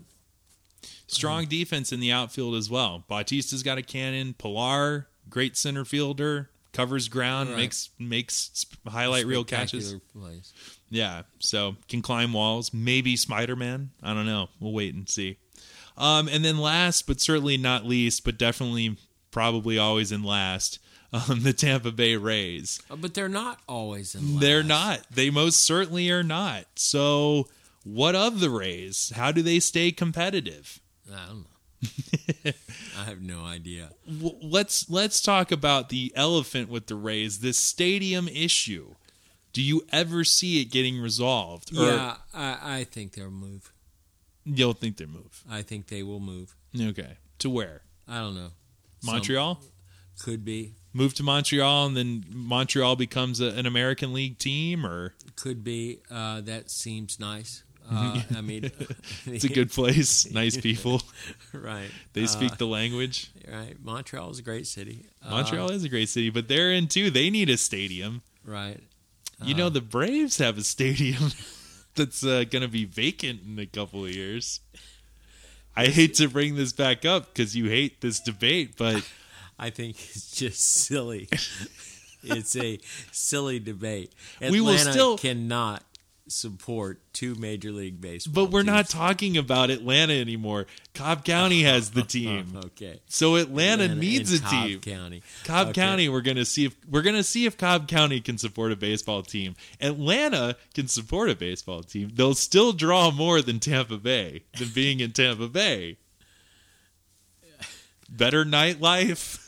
strong defense in the outfield as well. Bautista's got a cannon. Pilar, great center fielder, covers ground, Right. makes makes highlight reel catches. plays. Yeah, so can climb walls. Maybe Spider Man. I don't know. We'll wait and see. Um, and then last, but certainly not least, but definitely probably always in last, um, the Tampa Bay Rays. Uh, But they're not always in. Last. They're not. They most certainly are not. So, what of the Rays? How do they stay competitive? I don't know. I have no idea. W- let's let's talk about the elephant with the Rays. This stadium issue. Do you ever see it getting resolved? Or yeah, I, I think they'll move. you don't think they move? I think they will move. Okay, to where? I don't know. Some- Montreal. could be, Move to Montreal, and then Montreal becomes a, an American League team, or could be. Uh, that seems nice. Uh, I mean, it's a good place, nice people. right. They Uh, speak the language. right. Montreal is a great city. Uh, Montreal is a great city, but they're in too. They need a stadium. right. You know, the Braves have a stadium that's uh, going to be vacant in a couple of years. I hate to bring this back up because you hate this debate, but I think it's just silly. it's a silly debate. Atlanta We will still- cannot support two major league baseball. but we're not talking about Atlanta anymore. Cobb County has the team, okay. so Atlanta, Atlanta needs a Cobb team. County. Cobb Okay. County, we're gonna see if we're gonna see if Cobb County can support a baseball team. Atlanta can support a baseball team. They'll still draw more than Tampa Bay than being in Tampa Bay. Better nightlife.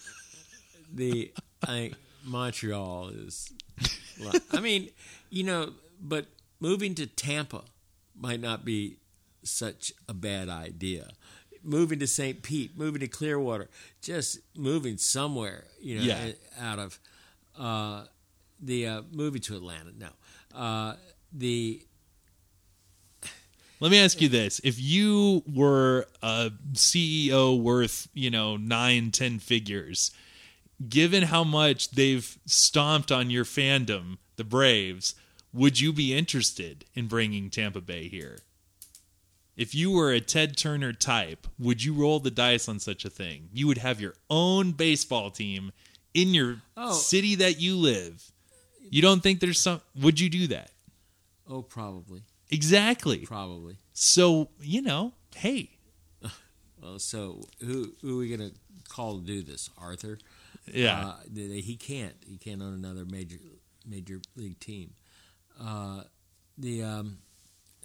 the I Montreal is. I mean, you know, but moving to Tampa might not be such a bad idea. Moving to St. Pete, moving to Clearwater, just moving somewhere, you know, Yeah. out of uh, the uh, moving to Atlanta. No, uh, the Let me ask you this: If you were a CEO worth, you know, nine, ten figures, given how much they've stomped on your fandom, the Braves, would you be interested in bringing Tampa Bay here? If you were a Ted Turner type, would you roll the dice on such a thing? You would have your own baseball team in your Oh. city that you live. You don't think there's some would you do that? oh, probably, Exactly. probably. So, you know, hey, Well, so who who are we gonna call to do this? Arthur. yeah. Uh, he can't. He can't own another major major league team. Uh, the um,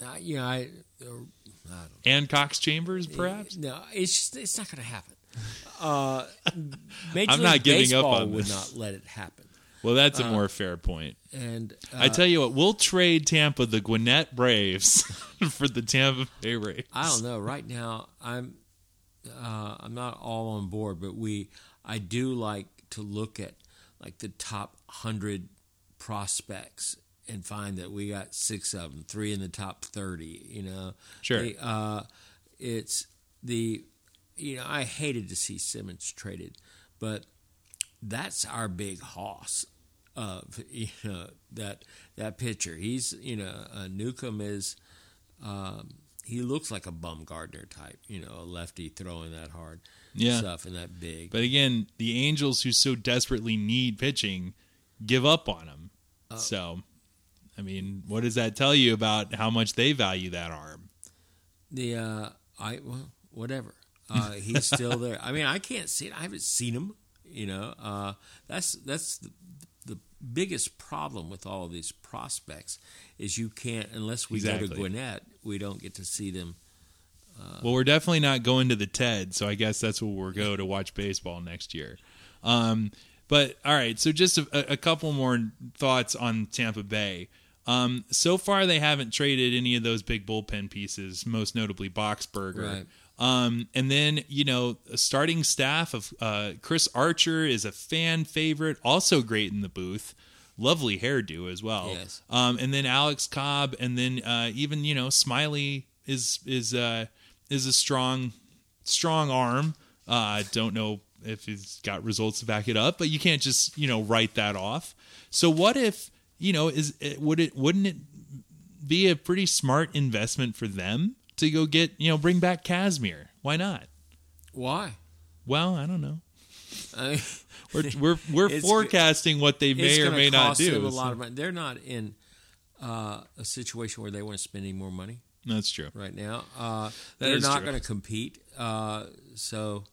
uh, you know I, uh, I don't. and Cox Chambers, perhaps. No, it's just, it's not going to happen. Uh, Major I'm League not giving up on would this. not let it happen. Well, that's a more fair point. And uh, I tell you what, we'll trade Tampa the Gwinnett Braves for the Tampa Bay Rays. I don't know. Right now, I'm uh, I'm not all on board, but we I do like to look at like the top hundred prospects and find that we got six of them, three in the top thirty. You know, Sure. They, uh, it's the you know I hated to see Simmons traded, but that's our big hoss of you know that that pitcher. He's you know uh, Newcomb is um, he looks like a bum Bumgarner type, you know, a lefty throwing that hard Yeah. stuff and that big. But again, the Angels, who so desperately need pitching, give up on him. so, I mean, what does that tell you about how much they value that arm? The uh, I well, whatever. Uh, he's still there. I mean, I can't see it. I haven't seen him. You know, uh, that's that's the, the biggest problem with all of these prospects is you can't unless we go to Gwinnett, we don't get to see them. Well, we're definitely not going to the TED, so I guess that's where we'll go to watch baseball next year. Um, but all right, so just a, a couple more thoughts on Tampa Bay. Um, so far, they haven't traded any of those big bullpen pieces, most notably Boxberger. Right. Um, and then you know, a starting staff of uh, Chris Archer is a fan favorite, also great in the booth. Lovely hairdo as well. Yes. Um, and then Alex Cobb, and then uh, even you know Smyly is is uh, is a strong strong arm. Uh, I don't know if he's got results to back it up, but you can't just you know write that off. So what if you know is it, would it wouldn't it be a pretty smart investment for them to go get you know bring back Kazmir? Why not? Why? Well, I don't know. I, We're we're, we're forecasting what they may or may not do. a lot of money. They're not in uh, a situation where they want to spend any more money That's true. right now. Uh, they're not going to compete. Uh, so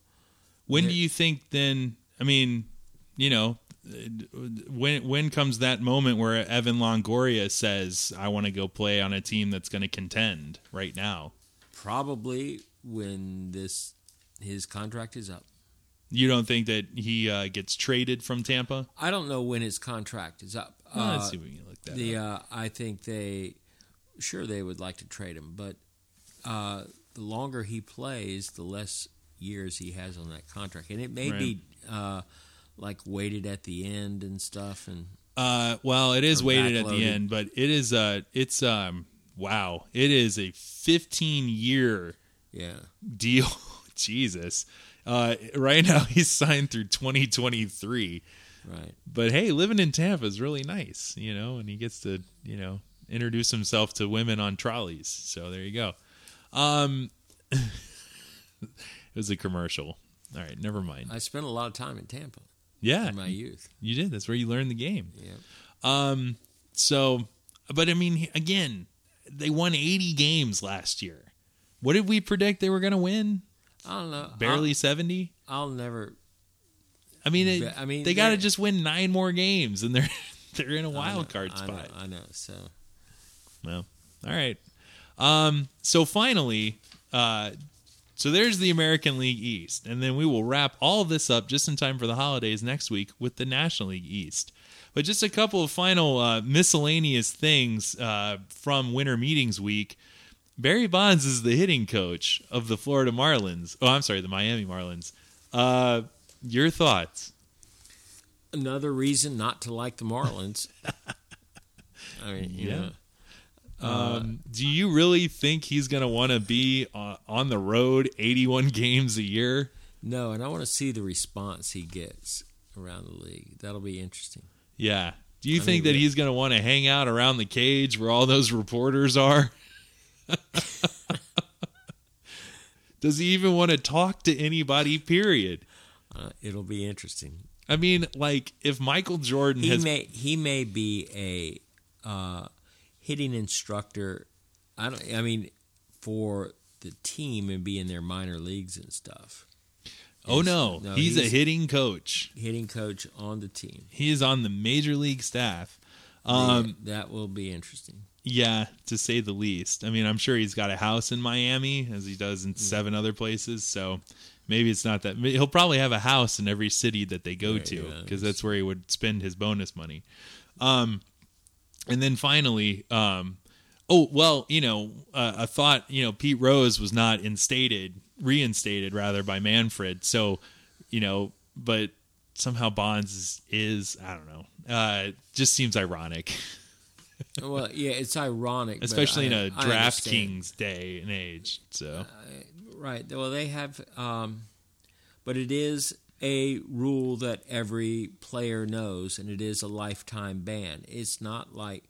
When do you think then? I mean, you know, when when comes that moment where Evan Longoria says, "I want to go play on a team that's going to contend"? Right now, probably when this his contract is up. you don't think that he uh, gets traded from Tampa? I don't know when his contract is up. Well, Uh, let's see if we can look that the uh, I think they sure they would like to trade him, but uh, the longer he plays, the less years he has on that contract, and it may be uh, like weighted at the end and stuff. And Uh, well, it is weighted at the end, but it is uh, it's um, wow, it is a 15 year yeah, deal. Jesus. Uh, right now he's signed through 2023. right. but hey, living in Tampa is really nice, you know, and he gets to, you know, introduce himself to women on trolleys. So there you go. Um, it was a commercial. All right, never mind. I spent a lot of time in Tampa Yeah, in my youth. you did. That's where you learned the game. Yeah, Um, so, but I mean, again, they won 80 games last year. What did we predict they were going to win? I don't know. Barely 70. I'll, I'll never. I mean, it, I mean, they got to just win nine more games, and they're they're in a I know, wild card I spot. know, I know. So Well, all right. Um, so finally, uh, so there's the American League East, and then we will wrap all of this up just in time for the holidays next week with the National League East. But just a couple of final uh, miscellaneous things uh, from Winter Meetings Week. Barry Bonds is the hitting coach of the Florida Marlins. Oh, I'm sorry, the Miami Marlins. Uh, your thoughts? another reason not to like the Marlins. I mean, you Yeah. know, Um, do you really think he's going to want to be uh, on the road 81 games a year? no, and I want to see the response he gets around the league. That'll be interesting. Yeah. Do you I think mean, that he's going to want to hang out around the cage where all those reporters are? Does he even want to talk to anybody, period? Uh, it'll be interesting. I mean, like, if Michael Jordan He has. may he may be a uh, hitting instructor. I don't. I mean, for the team and be in their minor leagues and stuff. oh, no. No, he's, a hitting coach. Hitting coach on the team. He is on the major league staff. Um, that will be interesting. Yeah, to say the least. I mean, I'm sure he's got a house in Miami as he does in seven other places. So maybe it's not that. He'll probably have a house in every city that they go Right, to yeah. because that's where he would spend his bonus money. Um, and then finally, um, oh well, you know, uh, I thought you know Pete Rose was not instated, reinstated rather by Manfred. So you know, but somehow Bonds is, is I don't know. Uh, just seems ironic. well, yeah, it's ironic, especially in I- a. DraftKings day and age. So Right. Well, they have, um, but it is a rule that every player knows, and it is a lifetime ban. It's not like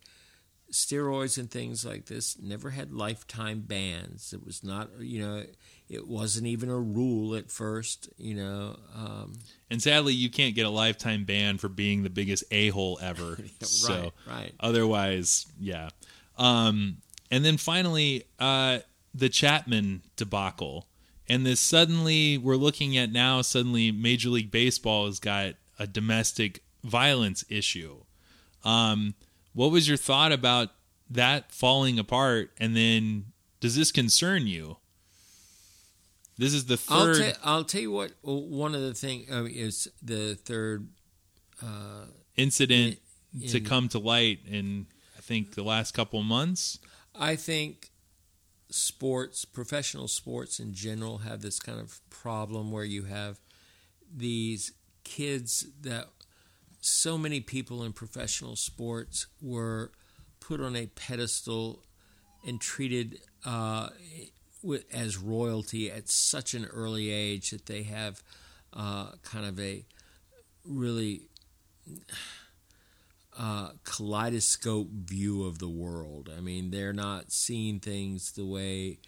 steroids and things like this never had lifetime bans. It was not, you know, it wasn't even a rule at first, you know. Um, and sadly, you can't get a lifetime ban for being the biggest a hole ever. right, so, right. Otherwise, yeah. Um, and then finally, uh, the Chapman debacle. And this suddenly, we're looking at now, suddenly, Major League Baseball has got a domestic violence issue. Um, what was your thought about that falling apart? And then, does this concern you? This is the 3rd I'll, ta- I'll tell you what. One of the things uh, is the third uh, incident in- to come to light in, I think, the last couple months. I think sports, professional sports in general, have this kind of problem where you have these kids that so many people in professional sports were put on a pedestal and treated uh, as royalty at such an early age that they have uh, kind of a really uh, kaleidoscope view of the world. I mean, they're not seeing things the way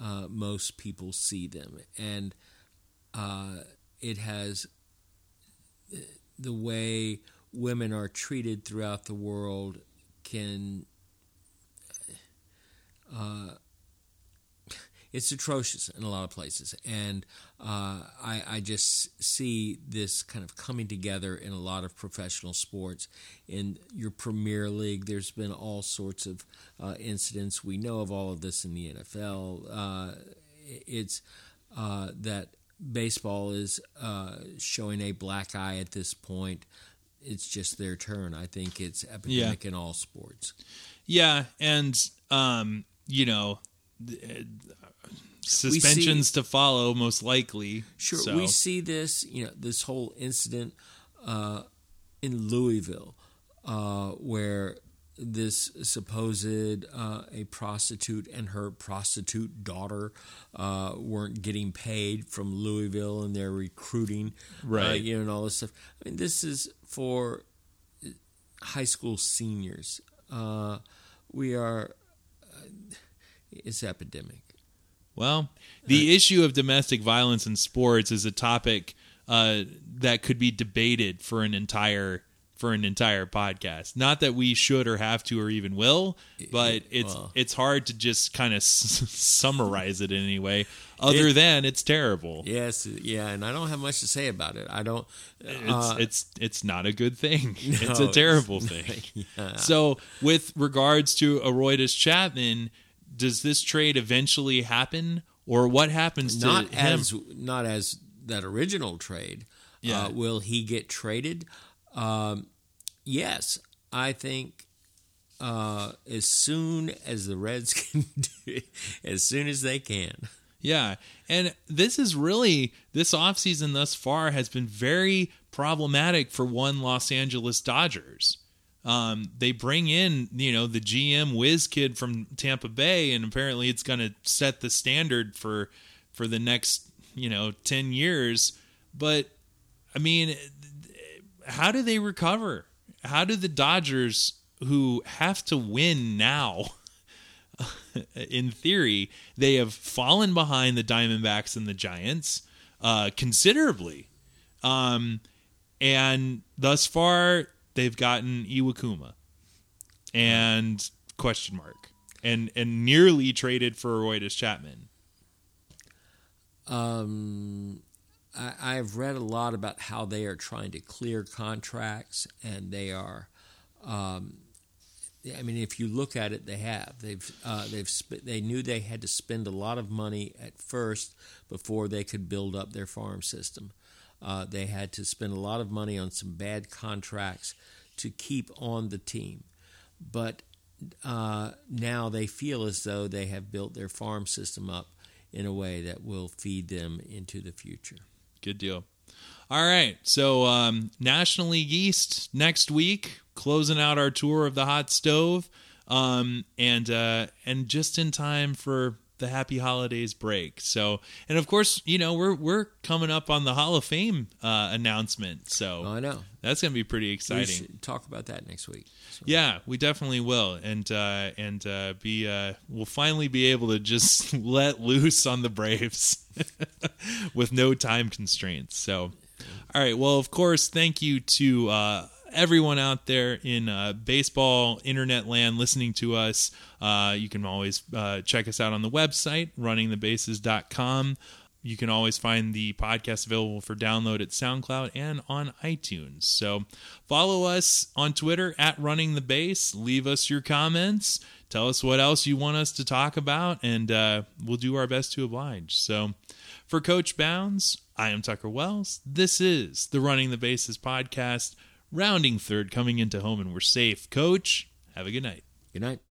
uh, most people see them, and uh, it has the way women are treated throughout the world can. Uh, it's atrocious in a lot of places, and uh, I, I, just see this kind of coming together in a lot of professional sports. In your Premier League, there's been all sorts of uh, incidents. We know of all of this in the NFL. Uh, it's uh, that baseball is uh, showing a black eye at this point. It's just their turn. I think it's epidemic yeah. in all sports. Yeah, and um, you know suspensions see, to follow most likely sure so. we see this you know this whole incident uh, in louisville uh, where this supposed uh, a prostitute and her prostitute daughter uh, weren't getting paid from louisville and they're recruiting right. you know and all this stuff. I mean this is for high school seniors. Uh, we are uh, it's epidemic well, the issue of domestic violence in sports is a topic uh, that could be debated for an entire for an entire podcast. Not that we should or have to or even will, but it's well, it's hard to just kind of s- summarize it in any way other it, than it's terrible. Yes, yeah, and I don't have much to say about it. I don't. Uh, it's it's it's not a good thing. No, it's a terrible thing. Yeah. So, with regards to Aroldis Chapman does this trade eventually happen, or what happens to not him? as not as that original trade? Yeah. Uh, will he get traded? Um, yes, I think uh, as soon as the Reds can do it, as soon as they can. Yeah. And this is really, this offseason thus far has been very problematic for one Los Angeles Dodgers. Um, they bring in, you know, the GM whiz kid from Tampa Bay, and apparently it's going to set the standard for for the next, you know, ten years. But I mean, how do they recover? How do the Dodgers, who have to win now, in theory, they have fallen behind the Diamondbacks and the Giants uh, considerably. Um, and thus far, they've gotten Iwakuma and question mark and and nearly traded for Aroldis Chapman. Um, I, I've read a lot about how they are trying to clear contracts, and they are. Um, I mean, if you look at it, they have. They've uh, they've sp- they knew they had to spend a lot of money at first before they could build up their farm system. Uh, they had to spend a lot of money on some bad contracts to keep on the team. But uh, now they feel as though they have built their farm system up in a way that will feed them into the future. Good deal. All right. So, um, National League East next week, closing out our tour of the hot stove. Um, and uh, and just in time for the happy holidays break. So, and of course, you know we're we're coming up on the Hall of Fame uh, announcement, so I know. that's going to be pretty We exciting. should talk about that next week. So, Yeah, we definitely will, and uh, and uh, be uh, we'll finally be able to just let loose on the Braves with no time constraints. So, all right. Well, of course, thank you to uh, everyone out there in uh, baseball internet land listening to us. Uh, you can always uh, check us out on the website runningthebases.com. You can always find the podcast available for download at SoundCloud and on iTunes. So follow us on Twitter at Running the Base. Leave us your comments. Tell us what else you want us to talk about, and uh, we'll do our best to oblige. So for Coach Bounds, I am Tucker Wells. This is the Running the Bases podcast, rounding third, coming into home, and we're safe. Coach, have a good night. Good night.